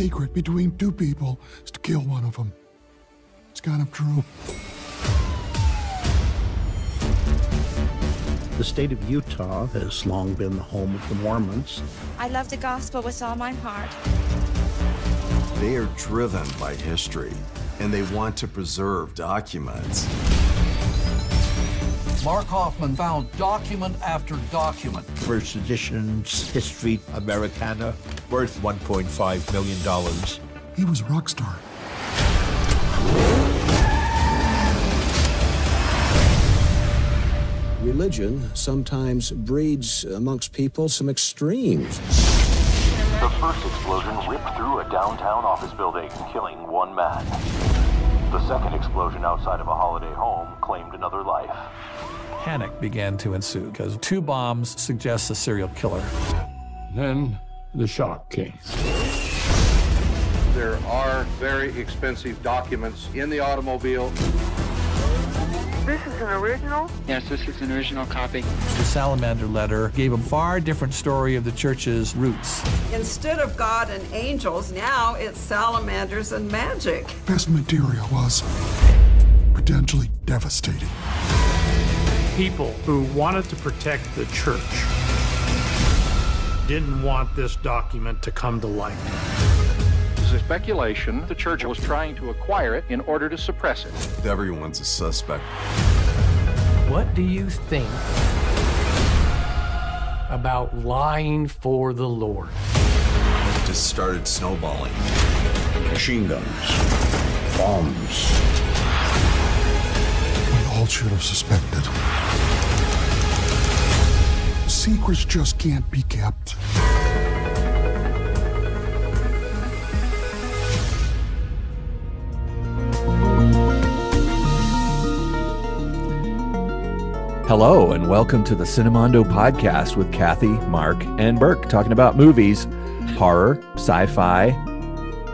secret between two people is to kill one of them. It's kind of true. The state of Utah has long been the home of the Mormons. I love the gospel with all my heart. They are driven by history and they want to preserve documents. Mark Hofmann found document after document. First edition's History Americana, worth $1.5 million. He was a rock star. Religion sometimes breeds amongst people some extremes. The first explosion ripped through a downtown office building, killing one man. The second explosion outside of a holiday home claimed another life. Panic began to ensue because two bombs suggest a serial killer. Then the shock came. There are very expensive documents in the automobile. This is an original? Yes, this is an original copy. The Salamander letter gave a far different story of the church's roots. Instead of God and angels, now it's salamanders and magic. Best material was potentially devastating. People who wanted to protect the church didn't want this document to come to light. There's a speculation the church was trying to acquire it in order to suppress it. Everyone's a suspect. What do you think about lying for the Lord? It just started snowballing. Machine guns, bombs. We all should have suspected. Secrets just can't be kept. Hello, and welcome to the Cinemondo podcast with Kathy, Mark, and Burke, talking about movies, horror, sci fi,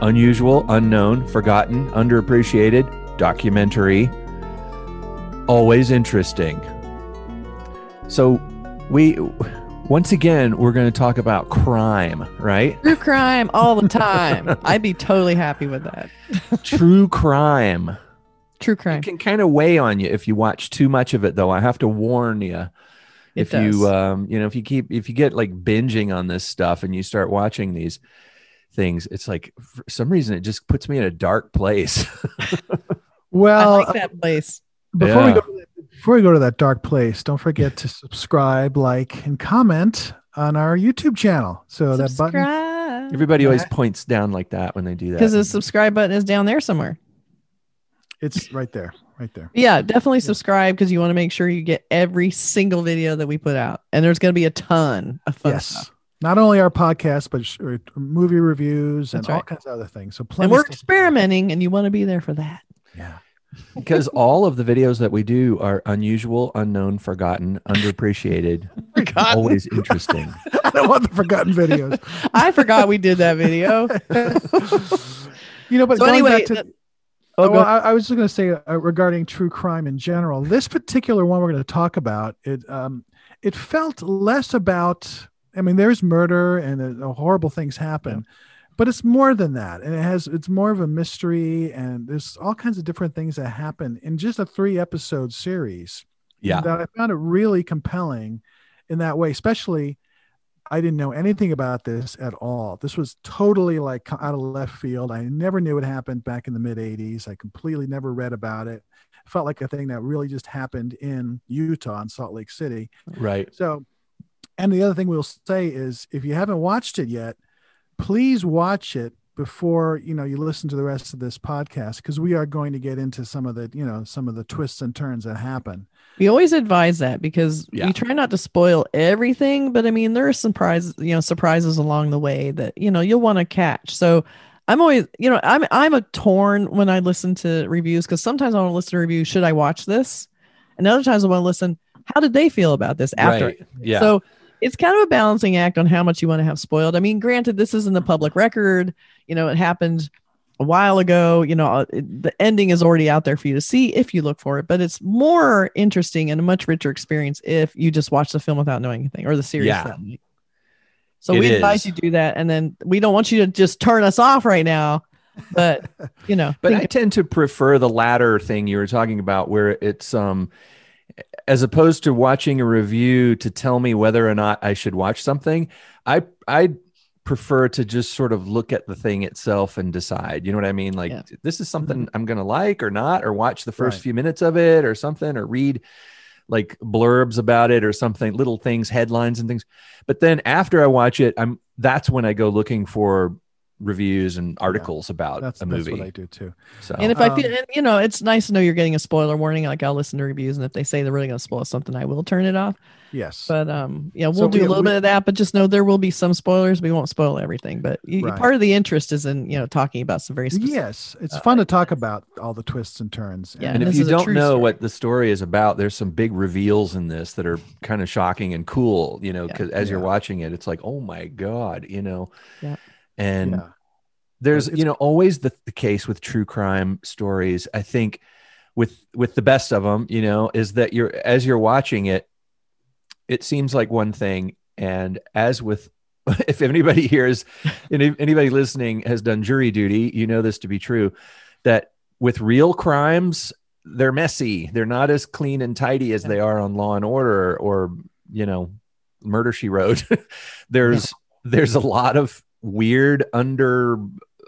unusual, unknown, forgotten, underappreciated, documentary, always interesting. So, we once again we're going to talk about crime, right? True crime all the time. I'd be totally happy with that. True crime. True crime. It can kind of weigh on you if you watch too much of it, though. I have to warn you. If you, um, you know, if you keep, if you get like binging on this stuff and you start watching these things, it's like for some reason it just puts me in a dark place. I Well, like that place. before we go to that, before we go to that dark place, don't forget to subscribe, like, and comment on our YouTube channel. So that button, Subscribe. Everybody always points down like that when they do that. Because the subscribe button is down there somewhere. It's right there, right there. Yeah, definitely subscribe because you want to make sure you get every single video that we put out. And there's going to be a ton of fun yes. stuff. Not only our podcast, but sh- movie reviews and That's all right. kinds of other things. So And we're experimenting, and you want to be there for that. Yeah. because all of the videos that we do are unusual, unknown, forgotten, underappreciated, Forgotten. always interesting. I don't want the forgotten videos. I forgot we did that video. You know, but So going anyway, back to, that- Oh, well. I, I was just going to say uh, regarding true crime in general, this particular one we're going to talk about, it um, it felt less about. I mean, there's murder and uh, horrible things happen, but it's more than that, and it has it's more of a mystery, and there's all kinds of different things that happen in just a three episode series. Yeah. that I found it really compelling in that way, especially. I didn't know anything about this at all. This was totally like out of left field. I never knew it happened back in the mid 80s. I completely never read about it. It felt like a thing that really just happened in Utah in Salt Lake City. Right. So, and the other thing we'll say is if you haven't watched it yet, please watch it before you know you listen to the rest of this podcast because we are going to get into some of the you know some of the twists and turns that happen We always advise that because Yeah. we try not to spoil everything, but I mean there are some surprises, you know, surprises along the way that you know you'll want to catch. So I'm always, you know, I'm I'm a torn when I listen to reviews because sometimes I want to listen to reviews. Should I watch this? And other times I want to listen. How did they feel about this after? Right. Yeah. So it's kind of a balancing act on how much you want to have spoiled. I mean, granted, this isn't the public record. You know, it happened a while ago. You know, uh, the ending is already out there for you to see if you look for it. But it's more interesting and a much richer experience if you just watch the film without knowing anything or the series. Yeah. So It we advise is. you do that, and then we don't want you to just turn us off right now. But you know, But I tend to prefer the latter thing you were talking about, where it's um, as opposed to watching a review to tell me whether or not I should watch something. I I prefer to just sort of look at the thing itself and decide. You know what I mean? Like this is something mm-hmm. I'm going to like or not, or watch the first Right. few minutes of it or something, or read like blurbs about it or something, little things, headlines and things. But then after I watch it, I'm that's when I go looking for reviews and articles about That's, a that's movie. what I do too. So and if I Um, feel, and, you know, it's nice to know you're getting a spoiler warning. Like I'll listen to reviews, and if they say they're really going to spoil something, I will turn it off. Yes. But um, yeah, we'll So do we- a little we- bit of that, but just know there will be some spoilers. We won't spoil everything, but you, Right. part of the interest is in you know talking about some very specific. Yes, it's fun to talk about all the twists and turns. Yeah, and if you don't know story. what the story is about, there's some big reveals in this that are kind of shocking and cool. You know, 'cause as you're watching it, it's like, oh my god, you know. Yeah. And Yeah. there's you know always the, the case with true crime stories. I think with with the best of them, you know, is that you're as you're watching it, it seems like one thing, and as with if anybody here is any, anybody listening has done jury duty, you know this to be true. That with real crimes, they're messy. They're not as clean and tidy as they are on Law and Order or you know Murder She Wrote. there's there's a lot of weird under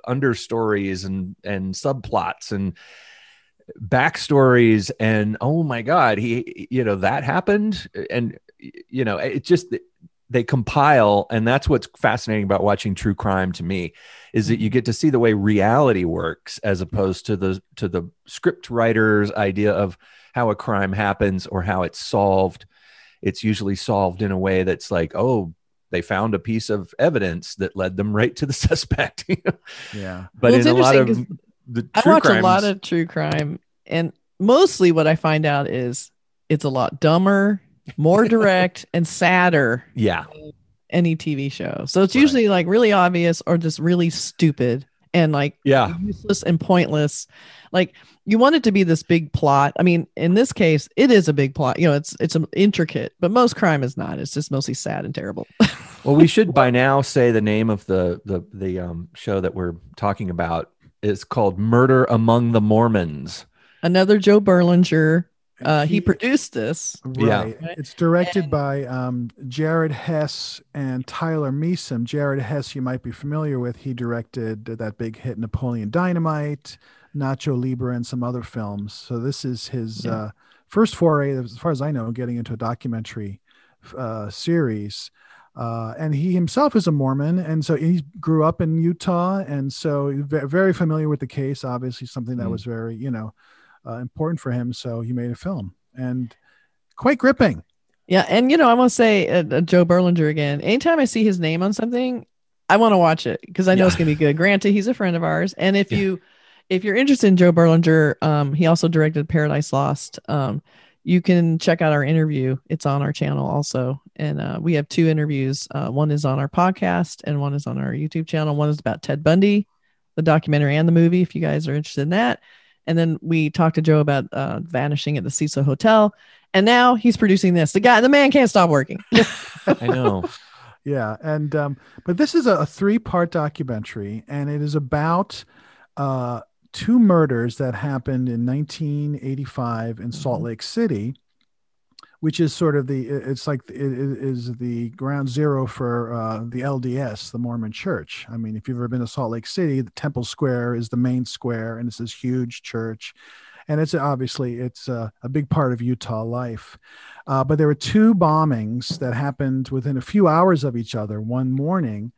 understories and and subplots and backstories. And oh my god he you know that happened? And you know it just they compile. And that's what's fascinating about watching true crime to me is that you get to see the way reality works as opposed to the to the script writer's idea of how a crime happens or how it's solved. It's usually solved in a way that's like oh they found a piece of evidence that led them right to the suspect? Yeah. but Well, it's in a lot of interesting the I true watch crimes, a lot of true crime, and mostly what I find out is it's a lot dumber, more direct, and sadder. yeah Any TV show, so it's usually like really obvious or just really stupid and like yeah useless and pointless. Like you want it to be this big plot. I mean, in this case, it is a big plot. You know, it's it's intricate, but most crime is not. It's just mostly sad and terrible. well we should by now say the name of the the the um show that we're talking about is called murder among the mormons Another Joe Berlinger. Uh, he, produced this. Right. It's directed by um, Jared Hess and Tyler Measom. Jared Hess, you might be familiar with. He directed that big hit Napoleon Dynamite, Nacho Libre, and some other films. So this is his Yeah. uh, first foray, as far as I know, getting into a documentary uh, series. Uh, and he himself is a Mormon, and so he grew up in Utah, and so very familiar with the case. Obviously, something that Mm. was very, you know, uh, important for him. So he made a film, and quite gripping. Yeah, and you know, I want to say uh, uh, Joe Berlinger again. Anytime I see his name on something, I want to watch it because I know it's gonna be good. Granted, he's a friend of ours, and if you if you're interested in Joe Berlinger, um, he also directed Paradise Lost. Um, you can check out our interview. It's on our channel also, and uh, we have two interviews. Uh, one is on our podcast, and one is on our YouTube channel. One is about Ted Bundy, the documentary and the movie. If you guys are interested in that, and then we talked to Joe about uh, vanishing at the Cecil Hotel, and now he's producing this. The guy, the man can't stop working. i know Yeah, and um, but this is a, a three-part documentary, and it is about uh, two murders that happened in 1985 in Salt Lake City, which is sort of the it's like it is the ground zero for uh, the LDS, the Mormon Church. I mean, if you've ever been to Salt Lake City, the Temple Square is the main square, and it's this huge church, and it's obviously it's a, a big part of Utah life. Uh, but there were two bombings that happened within a few hours of each other one morning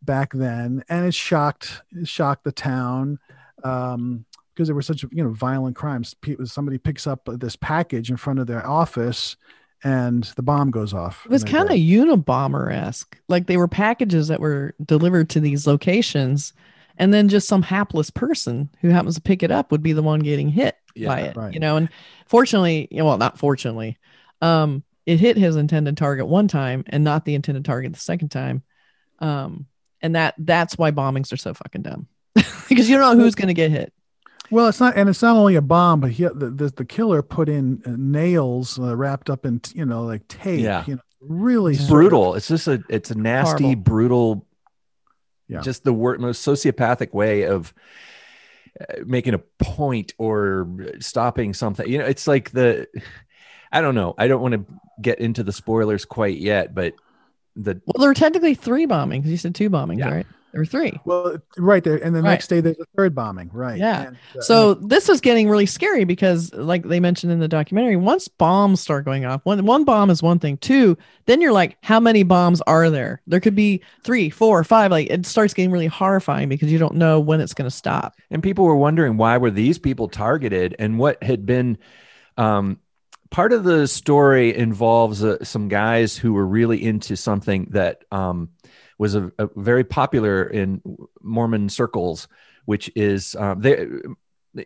back then, and it shocked it shocked the town um, because there were such you know violent crimes. Somebody picks up this package in front of their office, and the bomb goes off. It was kind of die. Unabomber esque. Like they were packages that were delivered to these locations, and then just some hapless person who happens to pick it up would be the one getting hit Yeah, by it. right. You know, and fortunately, you know, well, not fortunately, um, it hit his intended target one time and not the intended target the second time. Um, and that that's why bombings are so fucking dumb because you don't know who's going to get hit. Well, it's not, and it's not only a bomb, but he, the, the the killer put in uh, nails uh, wrapped up in you know like tape, Yeah. you know, really It's sort of- brutal. It's just a it's a nasty, Horrible. brutal, Yeah. just the wor- most sociopathic way of uh, making a point or stopping something. You know, it's like the I don't know. I don't want to get into the spoilers quite yet, but the Well, there were technically three bombings. You said two bombings, right? There were three. Well, right there, and the Right. next day there's a third bombing. Right. Yeah. And, uh, So this was getting really scary because, like they mentioned in the documentary, once bombs start going off, one one bomb is one thing. Two, then you're like, how many bombs are there? There could be three, four, five. Like it starts getting really horrifying because you don't know when it's going to stop. and people were wondering why were these people targeted and what had been um, part of the story involves uh, some guys who were really into something that um, was a, a very popular in mormon circles which is um, they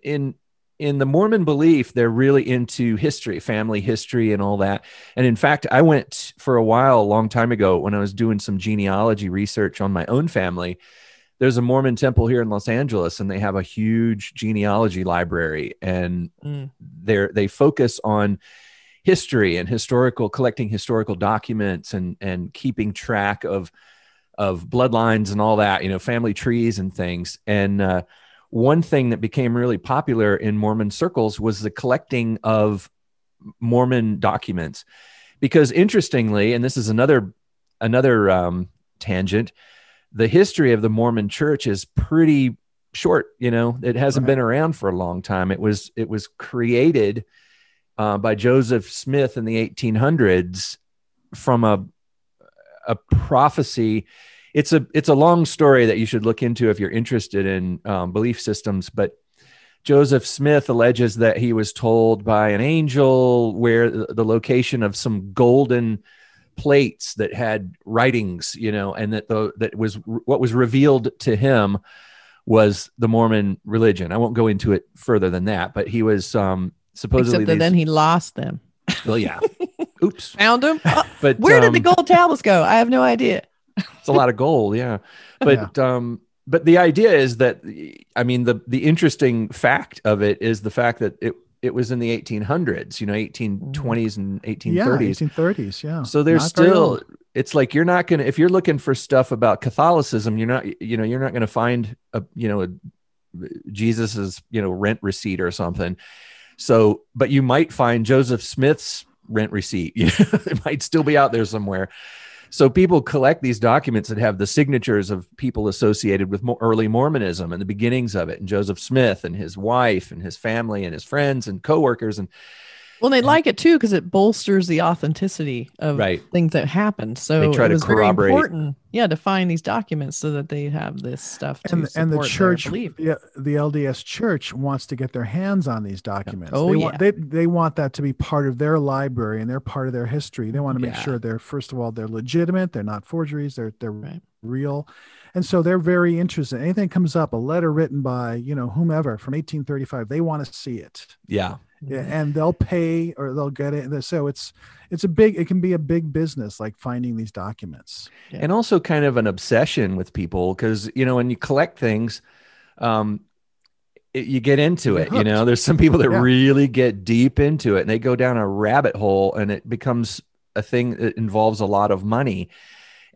in in the mormon belief they're really into history family history and all that. And in fact i went for a while a long time ago when i was doing some genealogy research on my own family. There's a Mormon temple here in Los Angeles, and they have a huge genealogy library, and Mm. they they focus on history and historical collecting historical documents and and keeping track of of bloodlines and all that, you know, family trees and things. And uh, one thing that became really popular in Mormon circles was the collecting of Mormon documents, because interestingly, and this is another another um, tangent the history of the Mormon church is pretty short. You know, it hasn't been around for a long time. It was it was created uh, by Joseph Smith in the 1800s from a a prophecy. It's a it's a long story that you should look into if you're interested in um, belief systems, but. Joseph Smith alleges that he was told by an angel where the location of some golden plates that had writings, you know, and that the that was what was revealed to him was the Mormon religion. I won't go into it further than that, but he was um supposedly Except that these- then he lost them. well, yeah, oops, Found them. but Where did the um, gold tablets go? I have no idea. it's a lot of gold yeah but um but the idea is that i mean the the interesting fact of it is the fact that it it was in the 1800s you know 1820s and 1830s yeah, 1830s. Yeah. so there's Not still it's like you're not going to if you're looking for stuff about catholicism you're not you know you're not going to find a you know a jesus's you know rent receipt or something so but you might find joseph smith's rent receipt it might still be out there somewhere. So people collect these documents that have the signatures of people associated with early mormonism and the beginnings of it and joseph smith and his wife and his family and his friends and coworkers and Well, they like it too because it bolsters the authenticity of Right. things that happened. So They try it to was very important, yeah, to find these documents so that they have this stuff to and, and the support their church, belief. the, the LDS church wants to get their hands on these documents. Oh, they yeah. want they, they want that to be part of their library and they're part of their history. They want to make Yeah. sure they're first of all they're legitimate, they're not forgeries, they're they're real. And so they're very interested. Anything comes up, a letter written by, you know, whomever from 1835, they want to see it. yeah Yeah, and they'll pay or they'll get it. So it's it's a big it can be a big business like finding these documents. and also kind of an obsession with people because you know when you collect things um it, you get into it you know there's some people that Yeah. really get deep into it and they go down a rabbit hole and it becomes a thing that involves a lot of money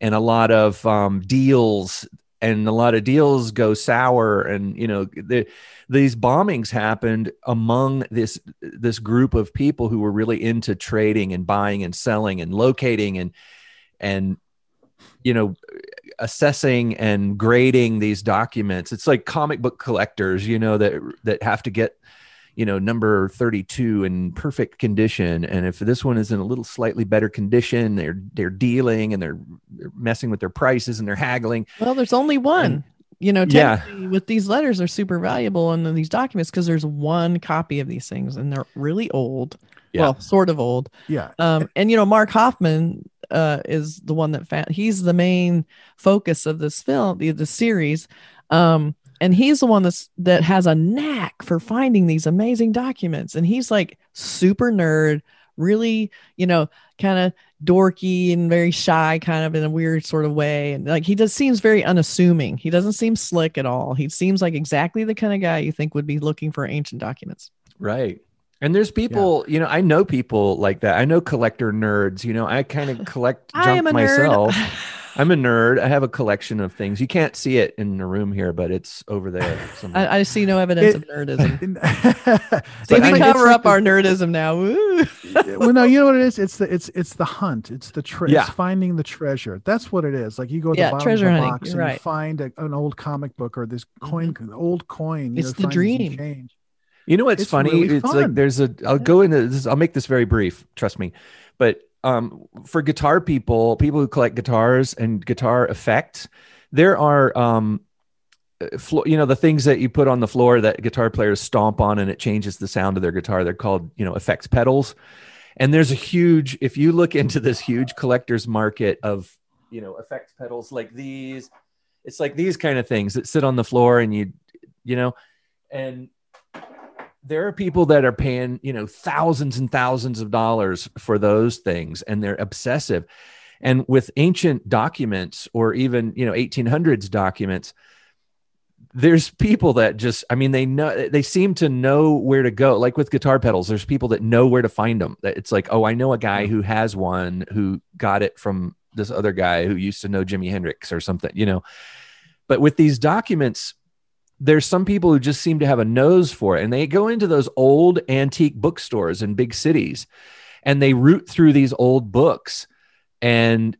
and a lot of um, deals and a lot of deals go sour and you know the, these bombings happened among this this group of people who were really into trading and buying and selling and locating and and you know assessing and grading these documents. It's like comic book collectors you know that that have to get you know number 32 in perfect condition and if this one is in a little slightly better condition they're they're dealing and they're, they're messing with their prices and they're haggling Well, there's only one. you know, Yeah. with these letters, they're super valuable in these documents because there's one copy of these things and they're really old. Yeah. Well, sort of old. Yeah. Um, and you know, Mark Hofmann uh, is the one that found he's the main focus of this film, the, the series. Um, and he's the one that's that has a knack for finding these amazing documents. And he's like super nerd, really, you know, kind of dorky and very shy, kind of in a weird sort of way. And like he just seems very unassuming. He doesn't seem slick at all. He seems like exactly the kind of guy you think would be looking for ancient documents. Right. And there's people, you know, I know people like that. I know collector nerds. You know, I kind of collect I am junk a nerd. myself. I'm a nerd. I have a collection of things. You can't see it in the room here, but it's over there. I, I see no evidence of nerdism. See, we I- cover it's up our nerdism now. Well, no, you know what it is. It's the it's it's the hunt. It's the tre- Yeah. it's finding the treasure. That's what it is. Like you go to Yeah, the bottom treasure of the box You're and you right. find a, an old comic book or this coin, mm-hmm. old coin. You It's know, the dream. change. You know what's It's funny? really it's like there's a. I'll go into this. I'll make this very brief. Trust me. But um, for guitar people, people who collect guitars and guitar effects, there are um, flo- you know the things that you put on the floor that guitar players stomp on and it changes the sound of their guitar. They're called you know effects pedals. And there's a huge. If you look into this huge collector's market of you know effects pedals like these, it's like these kind of things that sit on the floor and you you know and there are people that are paying you know thousands and thousands of dollars for those things and they're obsessive. And with ancient documents or even you know 1800s documents there's people that just i mean they know they seem to know where to go. Like with guitar pedals there's people that know where to find them it's like oh i know a guy who has one who got it from this other guy who used to know jimi hendrix or something you know? But with these documents there's some people who just seem to have a nose for it and they go into those old antique bookstores in big cities and they root through these old books and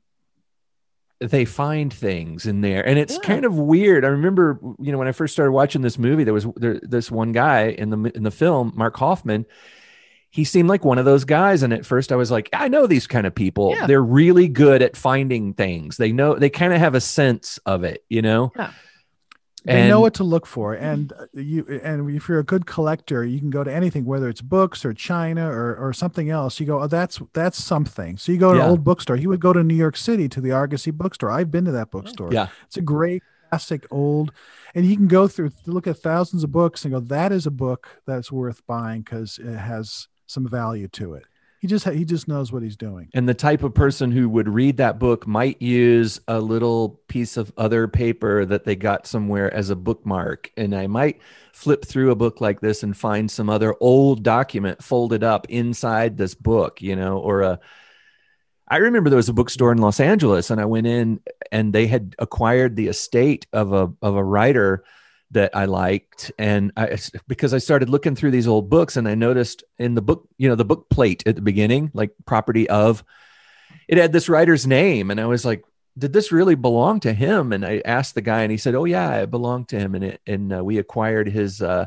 they find things in there and it's kind of weird. I remember you know when i first started watching this movie there was there, this one guy in the in the film mark hofmann he seemed like one of those guys and at first i was like i know these kind of people. Yeah. they're really good at finding things. They know they kind of have a sense of it you know? Yeah. They know what to look for, and uh, you and if you're a good collector, you can go to anything, whether it's books or China or or something else. You go, oh, that's that's something. So you go to Yeah. an old bookstore. you would go to New York City to the Argosy bookstore. I've been to that bookstore. Yeah. it's a great classic old, and you can go through look at thousands of books and go, that is a book that's worth buying because it has some value to it. He just he just knows what he's doing. and the type of person who would read that book might use a little piece of other paper that they got somewhere as a bookmark and i might flip through a book like this and find some other old document folded up inside this book you know or a i remember there was a bookstore in los angeles and i went in and they had acquired the estate of a of a writer that I liked, and I because I started looking through these old books, and I noticed in the book, you know, the book plate at the beginning, like property of, it had this writer's name, and I was like, did this really belong to him? And I asked the guy, and he said, oh yeah, it belonged to him, and it and uh, we acquired his uh,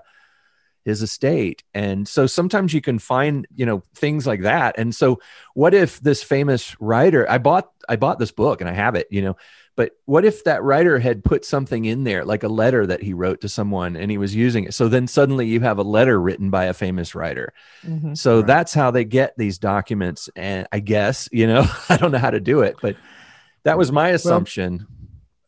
his estate, and so sometimes you can find you know things like that, and so what if this famous writer? I bought I bought this book, and I have it, you know. But what if that writer had put something in there, like a letter that he wrote to someone and he was using it? So then suddenly you have a letter written by a famous writer. Mhm. So that's how they get these documents. And I guess, you know, I don't know how to do it, but that was my assumption.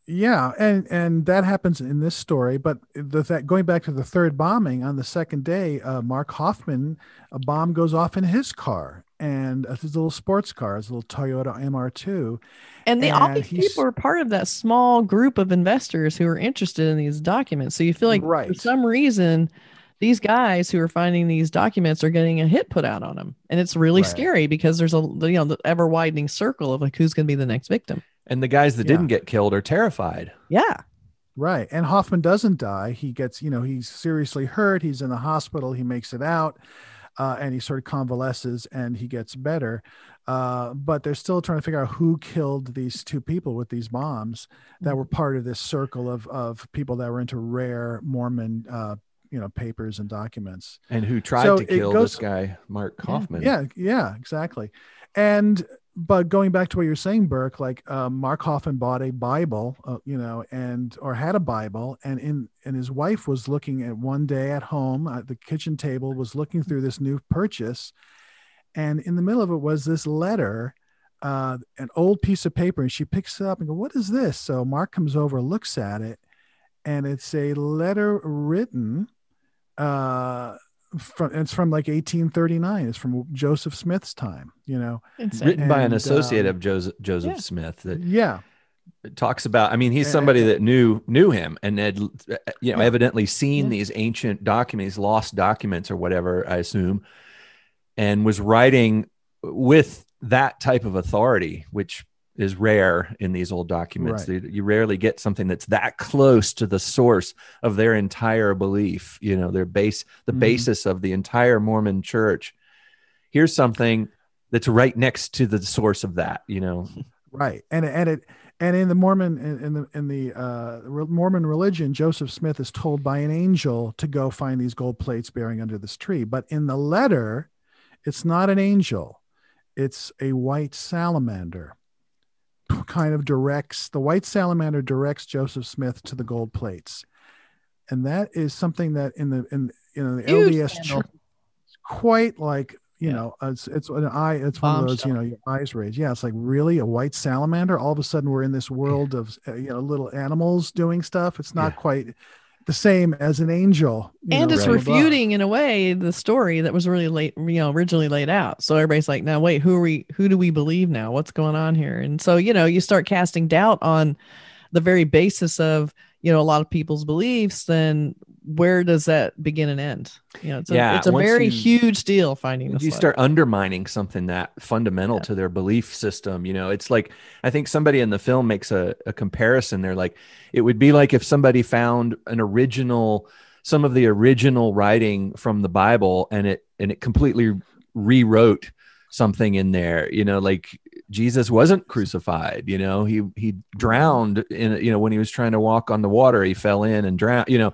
Yeah, and and that happens in this story. But the that going back to the third bombing on the second day, uh, Mark Hofmann, a bomb goes off in his car and uh, his little sports car, his little Toyota MR2. And the all these people are part of that small group of investors who are interested in these documents. So you feel like right. for some reason these guys who are finding these documents are getting a hit put out on them. And it's really Right. scary because there's a you know the ever widening circle of like who's going to be the next victim. And the guys that Yeah. didn't get killed are terrified. Yeah. Right. And Hofmann doesn't die. He gets, you know, he's seriously hurt. He's in the hospital. He makes it out uh, and he sort of convalesces and he gets better. Uh, but they're still trying to figure out who killed these two people with these bombs that were part of this circle of, of people that were into rare Mormon, uh, you know, papers and documents. And who tried So to kill goes- this guy, Mark Kaufman. Yeah, yeah, exactly. And but going back to what you're saying, Burke, like uh, Mark Hofmann bought a Bible, uh, you know, and or had a Bible, and in and his wife was looking at one day at home at the kitchen table, was looking through this new purchase, and in the middle of it was this letter, uh, an old piece of paper, and she picks it up and go, "What is this?" So Mark comes over, looks at it, and it's a letter written. Uh, from it's from like 1839. It's from Joseph Smith's time, you know. Written by an associate um, of Joseph, Joseph yeah. Smith that Yeah. talks about i mean he's somebody that knew knew him and had you know Yeah. evidently seen Yeah. these ancient documents lost documents or whatever i assume and was writing with that type of authority, which is rare in these old documents. Right. You, you rarely get something that's that close to the source of their entire belief, you know, their base, the Mhm. basis of the entire Mormon church. Here's something that's right next to the source of that, you know. right and and it and in the mormon in, the in the uh mormon religion joseph smith is told by an angel to go find these gold plates bearing under this tree but in the letter it's not an angel it's a white salamander kind of directs the white salamander directs joseph smith to the gold plates. And that is something that in the in you know the Huge lds church quite like you know it's it's an eye it's one of those you know your eyes raised yeah it's like really a white salamander? All of a sudden we're in this world of uh, you know little animals doing stuff. It's not quite the same as an angel and know, it's refuting in a way the story that was really late you know originally laid out. So everybody's like now wait who are we who do we believe now? What's going on here? And so you know you start casting doubt on the very basis of you know a lot of people's beliefs then where does that begin and end? You know it's a, Yeah, it's a very you- huge deal finding this you start undermining something that fundamental to their belief system you know it's like i think somebody in the film makes a, a comparison. They're like it would be like if somebody found an original some of the original writing from the bible and it and it completely rewrote something in there you know like jesus wasn't crucified you know he he drowned in you know when he was trying to walk on the water he fell in and drowned you know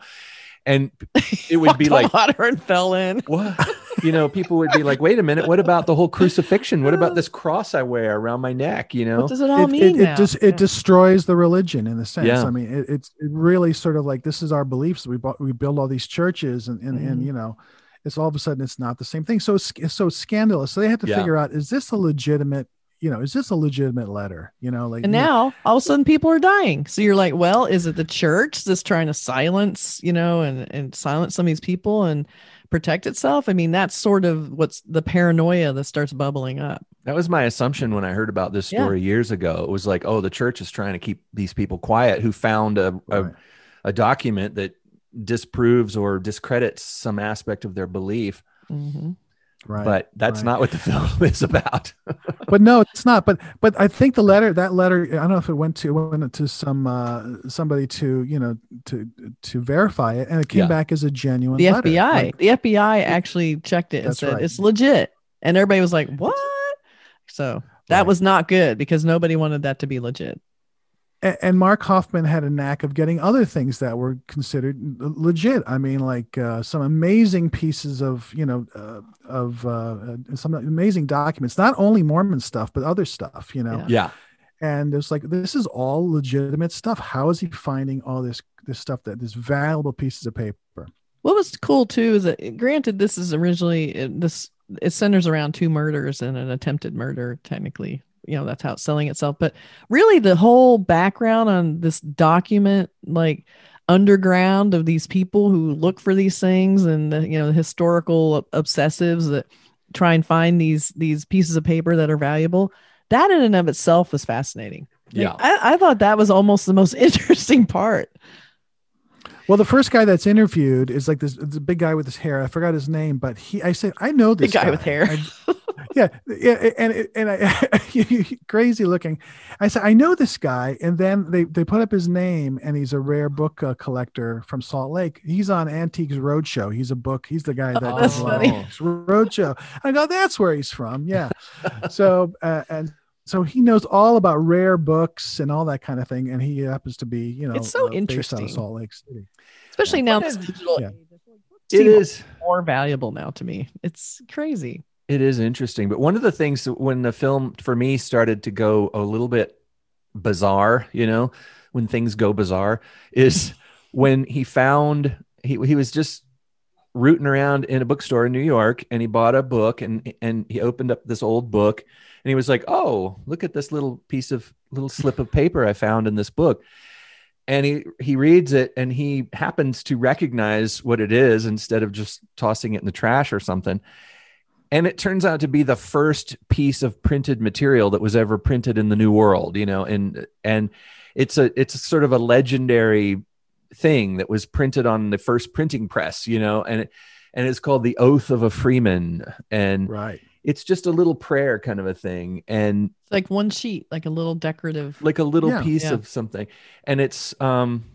and it would be like water and fell in. What? You know people would be like wait a minute what about the whole crucifixion? What about this cross i wear around my neck? You know? What does it all it, mean it, now? it just it destroys the religion in a sense. Yeah. i mean it, it's it really sort of like this is our beliefs. We bought, we build all these churches and and, and Mhm. you know it's all of a sudden it's not the same thing. So it's so scandalous. So they had to Yeah. figure out is this a legitimate you know is this a legitimate letter? You know like and you know, now all of a sudden people are dying. So you're like well is it the church that's trying to silence you know and and silence some of these people and protect itself? I mean that's sort of what's the paranoia that starts bubbling up. That was my assumption when i heard about this Yeah. story years ago. It was like oh the church is trying to keep these people quiet who found a, a, a document that disproves or discredits some aspect of their belief. Mhm. Right but that's right. not what the film is about but no it's not but but i think the letter that letter i don't know if it went to went to some uh somebody to you know to to verify it and it came Yeah. back as a genuine the letter. fbi Like, the fbi actually checked it and said right. it's legit and everybody was like what so that was not good because nobody wanted that to be legit a- and Mark Hofmann had a knack of getting other things that were considered legit. I mean, like uh, some amazing pieces of, you know, uh, of uh, uh, some amazing documents, not only Mormon stuff, but other stuff, you know. yeah And it's like this is all legitimate stuff. How is he finding all this this stuff that this valuable pieces of paper? What was cool too is that, granted, this is originally this it centers around two murders and an attempted murder. Technically, you know that's how it's selling itself. But really, the whole background on this document, like underground of these people who look for these things, and the, you know the historical obsessives that try and find these these pieces of paper that are valuable. That in and of itself was fascinating. Like, Yeah. I, I thought that was almost the most interesting part. Well, the first guy that's interviewed is like this, this big guy with his hair. I forgot his name, but he. I said, I know this Big guy with hair. I- yeah, yeah, and and I crazy looking. I said, I know this guy, and then they they put up his name, and he's a rare book uh, collector from Salt Lake. He's on Antiques Roadshow. He's a book. He's the guy that Oh, does that's a lot of funny. Antiques Roadshow. I go, that's where he's from. Yeah. so uh, and. So he knows all about rare books and all that kind of thing, and he happens to be, you know, It's so uh, based out interesting. of Salt Lake City. especially now this digital Yeah. age. it seem is more valuable now to me. It's crazy. It is interesting, but one of the things when the film for me started to go a little bit bizarre, you know, when things go bizarre, is when he found he he was just rooting around in a bookstore in New York and he bought a book and and he opened up this old book and he was like, "Oh, look at this little piece of little slip of paper I found in this book." And he he reads it and he happens to recognize what it is instead of just tossing it in the trash or something and it turns out to be the first piece of printed material that was ever printed in the new world you know and and it's a it's sort of a legendary thing that was printed on the first printing press you know and and it's called the Oath of a Freeman, and right. it's just a little prayer kind of a thing, and It's like one sheet, like a little decorative. like a little Yeah. piece Yeah. of something, and it's um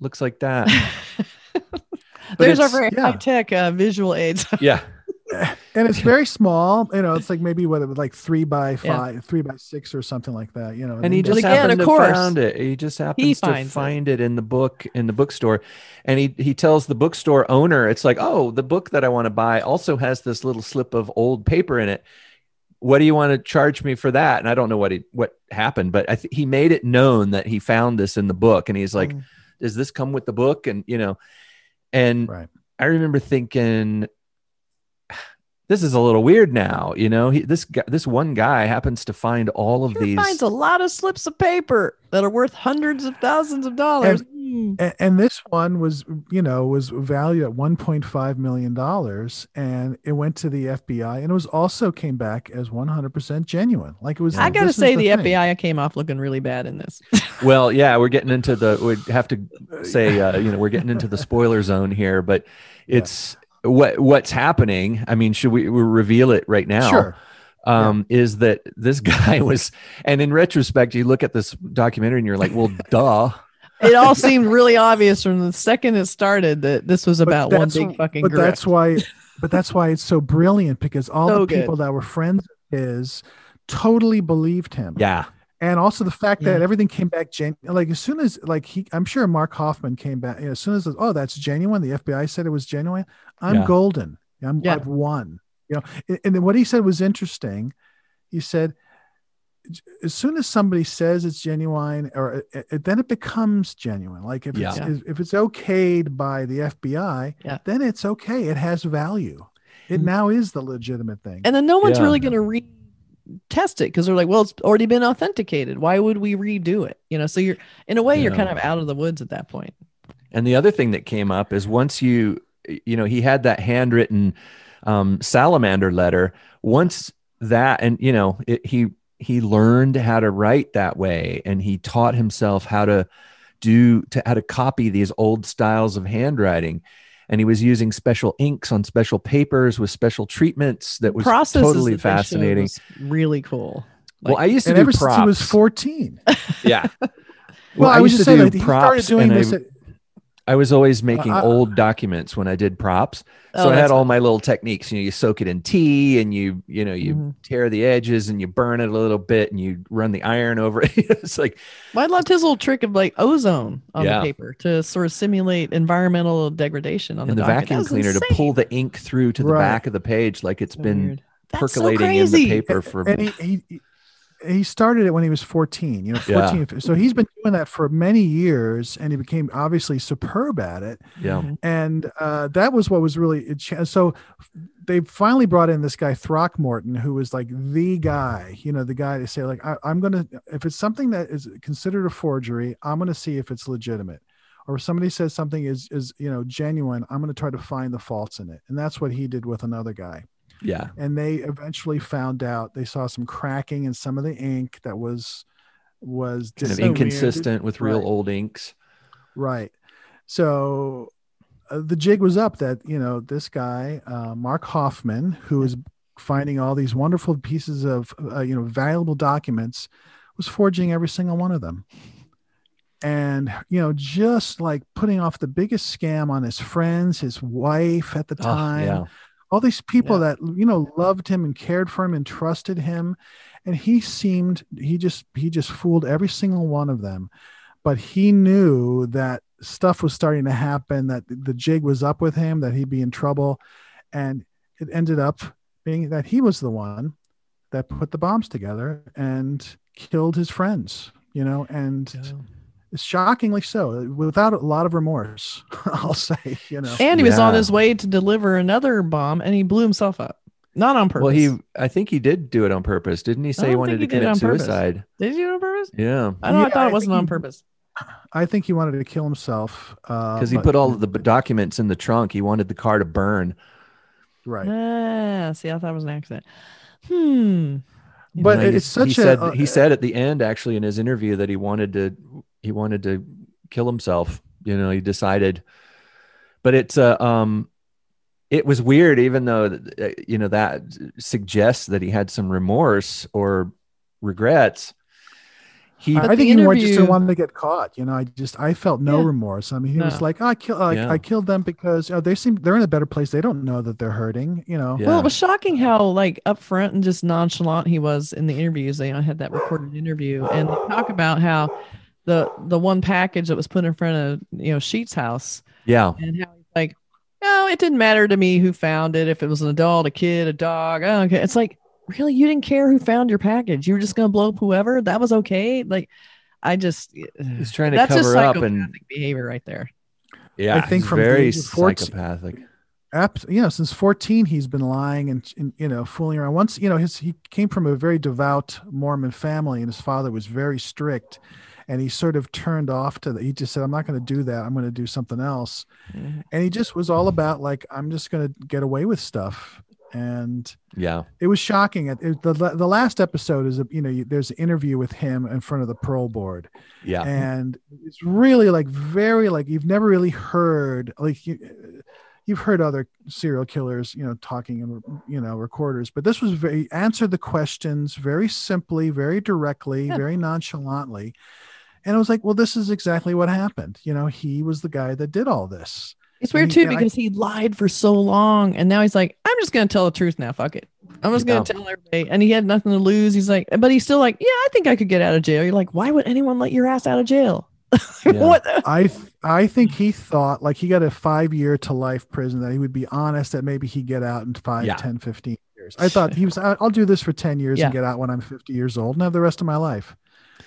looks like that. But There's our very yeah. high tech uh, visual aids. yeah, and it's very small. You know, it's like maybe what it was like three by Yeah. five, three by six or something like that. You know, and he just again, happened of to course, found it. He just happens he to finds it. find it. in the book in the bookstore, and he he tells the bookstore owner, "It's like, oh, the book that I want to buy also has this little slip of old paper in it. What do you want to charge me for that?" And I don't know what he what happened, but I think he made it known that he found this in the book, and he's like, Mm. "Does this come with the book?" And you know, and Right. I remember thinking. This is a little weird now, you know. He, this guy, this one guy happens to find all of Sure these. finds a lot of slips of paper that are worth hundreds of thousands of dollars. And, and this one was you know was valued at 1.5 million dollars and it went to the fbi and it was also came back as 100% genuine like it was I gotta say, the, thing. FBI came off looking really bad in this. Well, yeah, we're getting into the. We'd have to say, uh, you know, we're getting into the spoiler zone here, but it's what what's happening. I mean, should we, we reveal it right now? Sure. Um, Is that this guy was, and in retrospect, you look at this documentary and you're like, well, duh. it all seemed really obvious from the second it started that this was about one that's- big fucking. but grift. that's why but that's why it's so brilliant because all So the good. people that were friends of his totally believed him Yeah. And also the fact that everything came back gen like as soon as like he i'm sure mark hofmann came back you know, as soon as oh that's genuine the fbi said it was genuine i'm Yeah. golden i'm Yeah. i've won you know and- and then what he said was interesting he said as soon as somebody says it's genuine or it, it- then it becomes genuine like if it's if it's okayed by the fbi Yeah. then it's okay it has value it Mm. now is the legitimate thing and then no one's Yeah. really going to retest it because they're like, well, it's already been authenticated. Why would we redo it? You know, so you're in a way you're Yeah. kind of out of the woods at that point. And the other thing that came up is once you, you know, he had that handwritten um, salamander letter. Once that, and you know, it, he he learned how to write that way, and he taught himself how to do to how to copy these old styles of handwriting. And he was using special inks on special papers with special treatments that was Processes totally that fascinating. was really cool. well, I used to and do ever props. since he was 14 yeah. well, i, was just saying do that he started doing this I- at, I was always making I- old documents when I did props. Oh, So I had all my little techniques. You know, you soak it in tea and you, you know, you Mhm. tear the edges and you burn it a little bit and you run the iron over it. it's like, Well, I loved his little trick of like ozone on Yeah. the paper to sort of simulate environmental degradation on and the, the vacuum cleaner to pull the ink through to the Right. back of the page like it's So been weird. That's so percolating in the paper for and he, he he started it when he was 14 you know Yeah. so he's been doing that for many years and he became obviously superb at it. Yeah. and uh, that was what was really so they finally brought in this guy Throckmorton, who was like the guy, you know, the guy to say like, I, I'm gonna if it's something that is considered a forgery, I'm gonna see if it's legitimate, or if somebody says something is is you know genuine, I'm gonna try to find the faults in it, and that's what he did with another guy Yeah. and they eventually found out they saw some cracking in some of the ink that was was Kind of inconsistent with real Right. old inks. right so uh, the jig was up that you know this guy uh, mark hofmann who is finding all these wonderful pieces of uh, you know valuable documents was forging every single one of them and you know just like putting off the biggest scam on his friends his wife at the Oh, time yeah. All these people that you know loved him and cared for him and trusted him. And he seemed he just he just fooled every single one of them. But he knew that stuff was starting to happen that the jig was up with him that he'd be in trouble. And it ended up being that he was the one that put the bombs together and killed his friends you know and shockingly so without a lot of remorse i'll say you know And he was on his way to deliver another bomb and he blew himself up. Not on purpose. Well, he, I think he did do it on purpose. Didn't he say he wanted to think he did commit on purpose. suicide? Did you do it on purpose? Yeah. I know. I Yeah, thought I it wasn't think on he- purpose. I think he wanted to kill himself uh, Because he put all of the documents in the trunk. He wanted the car to burn. right. Ah, see, I thought it was an accident. Hmm. But And I it's just- such he a said uh, he said at the end actually in his interview that he wanted to he wanted to kill himself you know he decided but it's uh, um it was weird, even though uh, you know that suggests that he had some remorse or regrets. He, I think he more just didn't to get caught. You know, I just I felt no Yeah. remorse. I mean, he No. was like, oh, I kill, I, Yeah. I killed them because oh, they seem they're in a better place. They don't know that they're hurting. You know, Well, it was shocking how like upfront and just nonchalant he was in the interviews. They I had that recorded interview, and they talk about how the the one package that was put in front of you know Sheets' house, yeah, and how he's like, no, it didn't matter to me who found it, if it was an adult, a kid, a dog. I don't care. It's like, really, you didn't care who found your package. You were just gonna blow up whoever. That was okay. Like, I just he's trying to that's just cover up and psychopathic behavior right there. yeah, I think he's from very 14 psychopathic. Abs- you know, since 14, he's been lying and, and, you know, fooling around. Once, you know, his he came from a very devout Mormon family, and his father was very strict, and he sort of turned off to the. He just said, "I'm not going to do that. I'm going to do something else," mm-hmm. and he just was all about like, "I'm just going to get away with stuff." And Yeah, it was shocking. It, it- the the last episode is a you know you- there's an interview with him in front of the parole board, yeah, and it's really like very like you've never really heard like you you've heard other serial killers you know talking and you know recorders but this was very answered the questions very simply very directly very nonchalantly and I was like well this is exactly what happened you know he was the guy that did all this It's weird he- too and I- because he lied for so long, and now he's like, "I'm just gonna tell the truth now. Fuck it. I'm just gonna Yeah. tell everybody." And he had nothing to lose. He's like, but he's still like, "Yeah, I think I could get out of jail." You're like, "Why would anyone let your ass out of jail?" what? I th- I think he thought like he got a five year to life prison that he would be honest that maybe he'd get out in five, Yeah. 10, 15 years. I thought he was "I- I'll do this for 10 years Yeah. and get out when I'm 50 years old and have the rest of my life.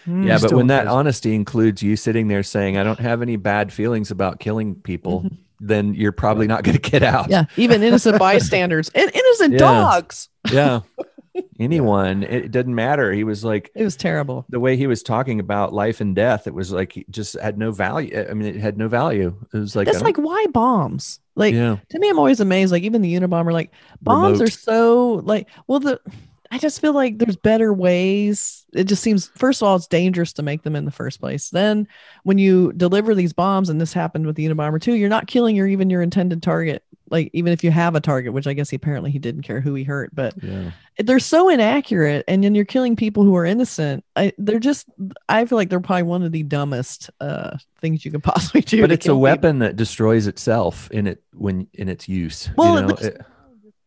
Hmm. yeah. But when that honesty includes you sitting there saying, "I don't have any bad feelings about killing people," mm-hmm. then you're probably not going to get out. Yeah, even innocent bystanders and innocent Yeah. dogs. yeah. Anyone, it didn't matter. He was like, It was terrible. the way he was talking about life and death, it was like he just had no value. Eh, I mean, it had no value. It was like, That's like why bombs? Like Yeah. to me, I'm always amazed. Like even the Unabomber, like bombs Remote. are so like. Well, the I just feel like there's better ways. It just seems first of all, it's dangerous to make them in the first place. Then when you deliver these bombs, and this happened with the Unabomber too, you're not killing your even your intended target. Like even if you have a target, which I guess he apparently he didn't care who he hurt, but yeah. they're so inaccurate and then you're killing people who are innocent I, they're just i feel like they're probably one of the dumbest uh things you could possibly do but it's a people. weapon that destroys itself in it when in its use. Well, at know? It-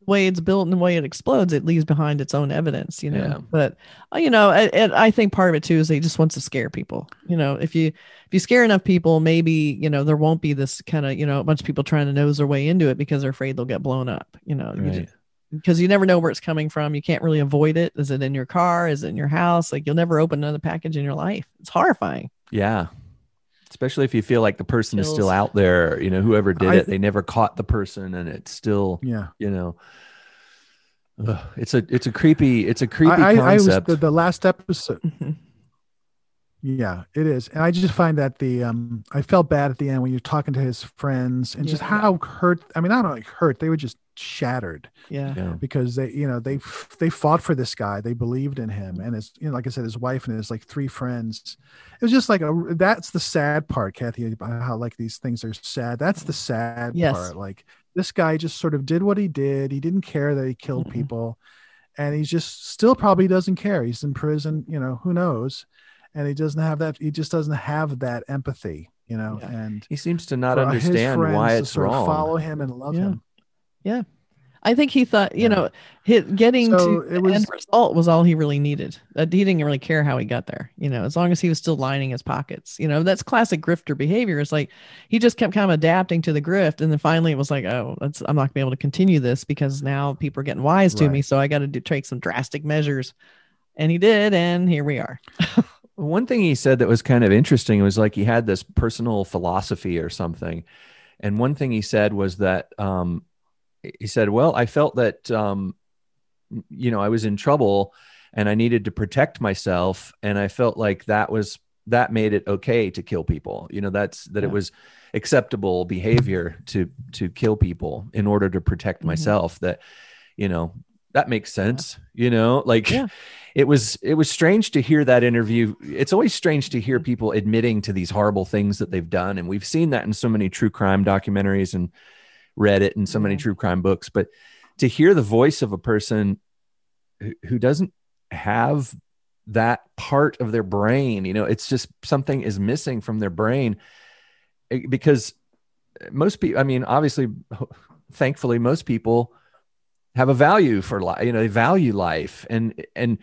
way it's built and the way it explodes it leaves behind its own evidence you know Yeah. but uh, you know I- and i think part of it too is he just wants to scare people you know if you if you scare enough people maybe you know there won't be this kind of you know a bunch of people trying to nose their way into it because they're afraid they'll get blown up you know Right. because you never know where it's coming from. You can't really avoid it. Is it in your car? Is it in your house? Like you'll never open another package in your life. It's horrifying. yeah. Especially if you feel like the person is still out there, you know, whoever did I- it, they never caught the person and it's still, Yeah. you know, ugh, it's a, it's a creepy, it's a creepy I, I, I was concept. the, the last episode. Mhm. Yeah, it is. And I just find that the um I felt bad at the end when you're talking to his friends and just how hurt I mean not only hurt, they were just shattered Yeah. yeah. because they you know they they fought for this guy, they believed in him and it's you know like I said his wife and his like three friends. It was just like a that's the sad part, Kathy, about how like these things are sad. That's the sad Yes. part. Like this guy just sort of did what he did. He didn't care that he killed Mhm. people and he's just still probably doesn't care. He's in prison, you know, who knows? And he doesn't have that. He just doesn't have that empathy, you know. Yeah. And He seems to not for his understand friends why to it's sort of wrong. follow him and love Yeah. him. Yeah. I think he thought, you know, hit, getting So to the end result was all he really needed. That he didn't really care how he got there. You know, as long as he was still lining his pockets. You know, that's classic grifter behavior. It's like he just kept kind of adapting to the grift, and then finally it was like, oh, that's I'm not gonna be able to continue this because now people are getting wise to me. So I got to take some drastic measures, and he did, and here we are. One thing he said that was kind of interesting was like he had this personal philosophy or something. And one thing he said was that um, he said, Well, I felt that, um, you know, I was in trouble and I needed to protect myself. And I felt like that was, that made it okay to kill people. You know, that's that it was acceptable behavior to, to kill people in order to protect Mhm. myself. That, you know, that makes sense, you know, like, Yeah. it was it was strange to hear that interview it's always strange to hear people admitting to these horrible things that they've done and we've seen that in so many true crime documentaries and read it in so many true crime books, but to hear the voice of a person who, who doesn't have that part of their brain, you know, it's just something is missing from their brain. Eh, because most people, I mean, obviously, thankfully, most people have a value for life, you know, they value life. And, and,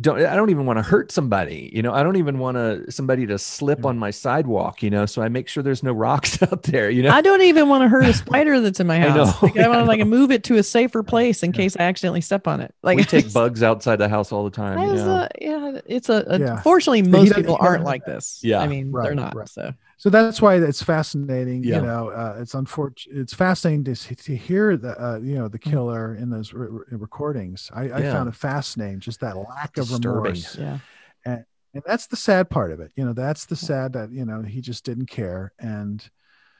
don't I don't even want to hurt somebody, you know. I don't even want to somebody to slip on my sidewalk, you know. So I make sure there's no rocks out there, you know. I don't even want to hurt a spider that's in my I house. know. Like, I want to like move it to a safer place in case I accidentally step on it. Like we take bugs outside the house all the time. You know? uh, yeah, it's a, a Yeah. fortunately most people aren't like this. Yeah. I mean, Right, they're not. right. So so that's why it's fascinating Yeah. you know uh, it's unfortunate it's fascinating to, to hear the uh, you know the killer in those re- re- recordings i, I Mm. Found it fascinating just that lack of Disturbing. remorse yeah, and and that's the sad part of it you know that's the sad that you know he just didn't care and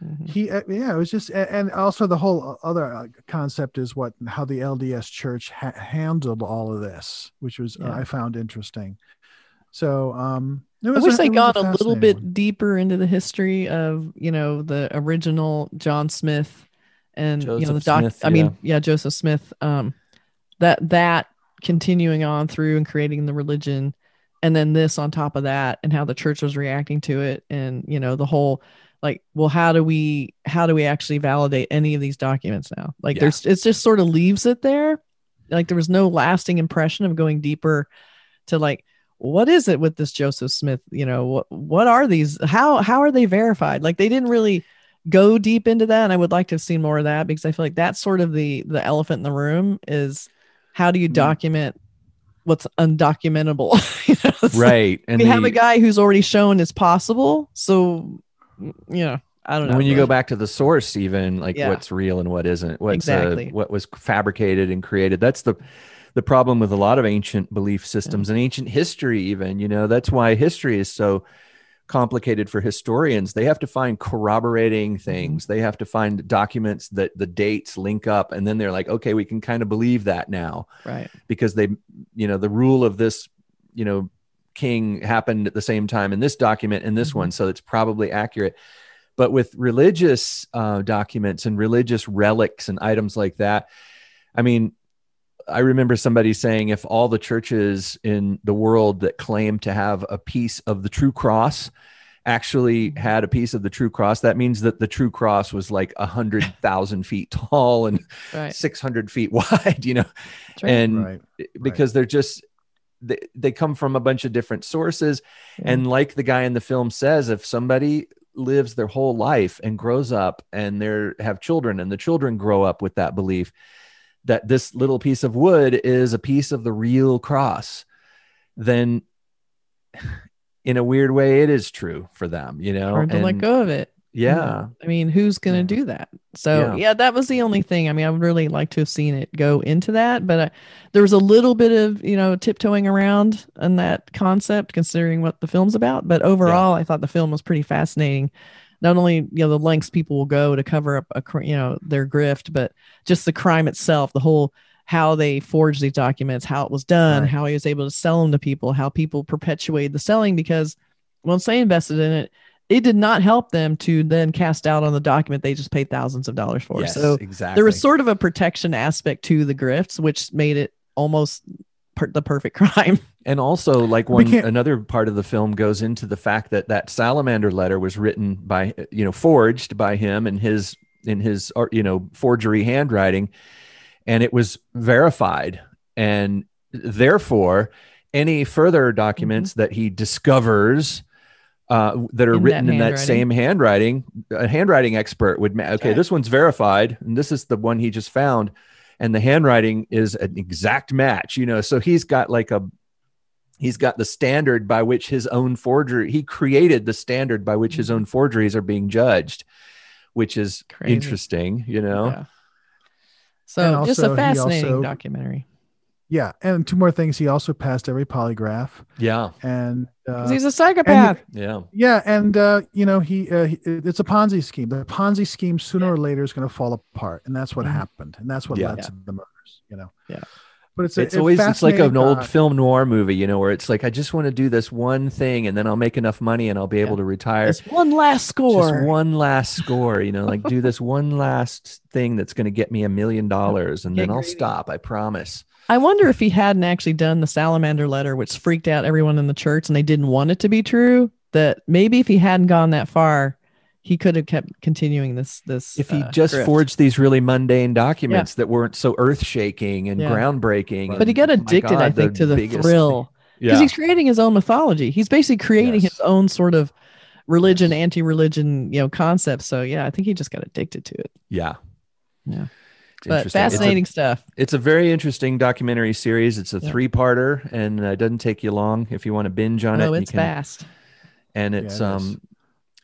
Mhm. he uh, yeah it was just and also the whole other uh, concept is what how the lds church ha- handled all of this which was uh, i found interesting so um it I wish a- they got a little bit one. deeper into the history of you know the original John Smith and you know the doc. Smith, I mean, yeah. yeah, Joseph Smith. Um, that that continuing on through and creating the religion, and then this on top of that, and how the church was reacting to it, and you know the whole like, well, how do we how do we actually validate any of these documents now? Like, Yeah. there's it's just sort of leaves it there. Like there was no lasting impression of going deeper to like what is it with this Joseph Smith? You know, what what are these? How how are they verified? Like they didn't really go deep into that. And I would like to have seen more of that because I feel like that's sort of the the elephant in the room is how do you document what's undocumentable? you know, it's like, right. And we have a guy who's already shown it's possible. So you know, I don't know. when you go back to the source, even like Yeah. what's real and what isn't, what's Exactly. uh, what was fabricated and created. That's the the problem with a lot of ancient belief systems and ancient history. Even you know that's why history is so complicated for historians. They have to find corroborating things. They have to find documents that the dates link up, and then they're like, okay, we can kind of believe that now right. because they you know the rule of this you know king happened at the same time in this document and this one so it's probably accurate but with religious uh, documents and religious relics and items like that i mean i remember somebody saying if all the churches in the world that claim to have a piece of the true cross actually mm-hmm. had a piece of the true cross that means that the true cross was like a hundred thousand feet tall and Right. 600 feet wide you know? Right. and Right, because they're just they, they come from a bunch of different sources. And like the guy in the film says if somebody lives their whole life and grows up and they have children and the children grow up with that belief that this little piece of wood is a piece of the real cross then in a weird way it is true for them you know hard to let go of it. yeah I mean, who's going to do that? So, Yeah. yeah. that was the only thing. I mean, I would really like to have seen it go into that, but uh, there was a little bit of, you know, tiptoeing around on that concept considering what the film's about. But overall, I thought the film was pretty fascinating. Not only, you know, the lengths people will go to cover up, a, you know, their grift, but just the crime itself, the whole how they forged these documents, how it was done, Right. how he was able to sell them to people, how people perpetuated the selling because once they invested in it, it did not help them to then cast out on the document they just paid thousands of dollars for. Yes, so exactly. there was sort of a protection aspect to the grifts, which made it almost per- the perfect crime. And also, like one another part of the film goes into the fact that that salamander letter was written by you know forged by him and his in his you know forgery handwriting, and it was verified, and therefore any further documents that he discovers. Uh, that are In that written in that same handwriting, a handwriting expert would, ma- okay, Okay. this one's verified, and this is the one he just found, and the handwriting is an exact match, you know. So he's got like a he's got the standard by which his own forgery he created the standard by which his mm-hmm. own forgeries are being judged which is Crazy. interesting you know Yeah. So And just a fascinating also- documentary. Yeah, and two more things. He also passed every polygraph, yeah and uh, 'Cause he's a psychopath. yeah yeah, and uh, you know he, uh, he it's a Ponzi scheme. The Ponzi scheme sooner or later is going to fall apart, and that's what happened, and that's what Yeah. led to the murders. You know. Yeah. but it's it's a always it's like an old doc. film noir movie, you know, where it's like I just want to do this one thing and then I'll make enough money and I'll be able to retire. This one last score. Just one last score, you know, like do this one last thing that's going to get me a million dollars and then I'll stop. I promise. I wonder if he hadn't actually done the salamander letter, which freaked out everyone in the church and they didn't want it to be true. That maybe if he hadn't gone that far, he could have kept continuing this. This If he uh, just grift. forged these really mundane documents that weren't so earth shaking and Yeah. groundbreaking, but he got my addicted, I God, think, to the biggest thrill because Yeah. he's creating his own mythology. He's basically creating his own sort of religion, anti-religion, you know, concept. So yeah, I think he just got addicted to it. Yeah. Yeah. It's But interesting. It's a- fascinating stuff. It's a very interesting documentary series. It's a Yeah. three-parter, and uh, it doesn't take you long if you want to binge on it. No, you it's can- fast. and Yeah, it's um,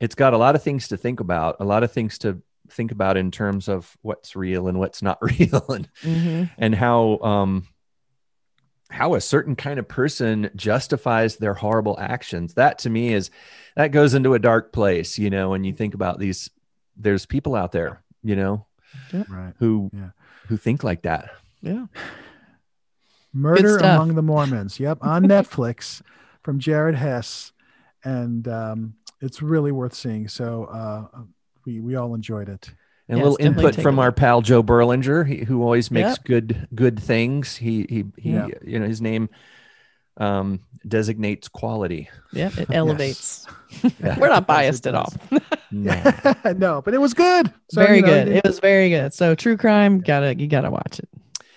it's got a lot of things to think about. A lot of things to think about in terms of what's real and what's not real, and Mhm. and how um how a certain kind of person justifies their horrible actions. That to me is that goes into a dark place. You know, when you think about these, there's people out there, you know, Right. who Yeah. who think like that. Yeah. Murder. Among the Mormons. Yep, on Netflix from Jared Hess, and um, it's really worth seeing. So uh, we we all enjoyed it. And Yes, a little input from a our pal Joe Berlinger, he, who always makes Yep. good good things. He he he. Yeah. You know, his name um, designates quality. Yeah, it elevates. Yeah. We're not biased at all. No. no, but it was good. So, very you know, good. you- It was very good. So true crime, gotta you gotta watch it.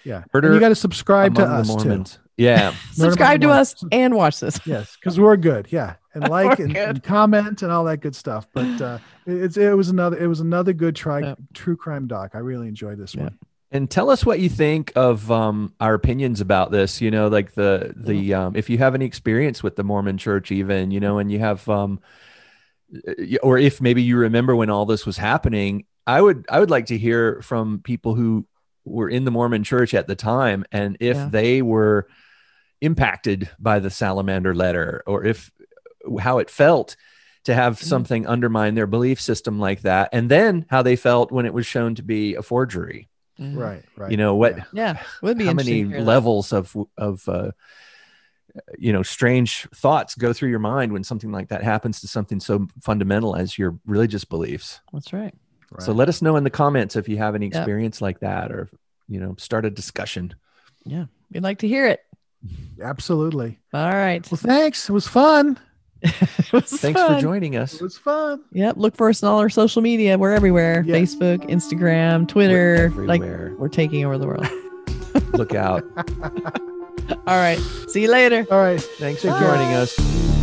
Yeah, Murder and you got to subscribe to us too. Yeah. Subscribe to us and watch this. Yes, because we're good. Yeah, and like and, and comment and all that good stuff. But uh, it- it's it was another it was another good try true crime doc. I really enjoyed this one. And tell us what you think of um, our opinions about this. You know, like the the um, if you have any experience with the Mormon Church, even you know, and you have, um, y- or if maybe you remember when all this was happening, I would I would like to hear from people who were in the Mormon Church at the time, and if Yeah. they were impacted by the Salamander letter, or if how it felt to have something undermine their belief system like that, and then how they felt when it was shown to be a forgery Right, right. you know what Yeah, would be how many interesting that. levels of of uh, you know strange thoughts go through your mind when something like that happens to something so fundamental as your religious beliefs That's right. so let us know in the comments if you have any Yep. experience like that or you know start a discussion Yeah, we'd like to hear it. Absolutely. All right. Well, thanks. It was fun. It was thanks for joining us It was fun. Yep. Look for us on all our social media. We're everywhere. Yeah. Facebook, Instagram, Twitter. like we're taking over the world. look out all right. See you later. All right. thanks for joining us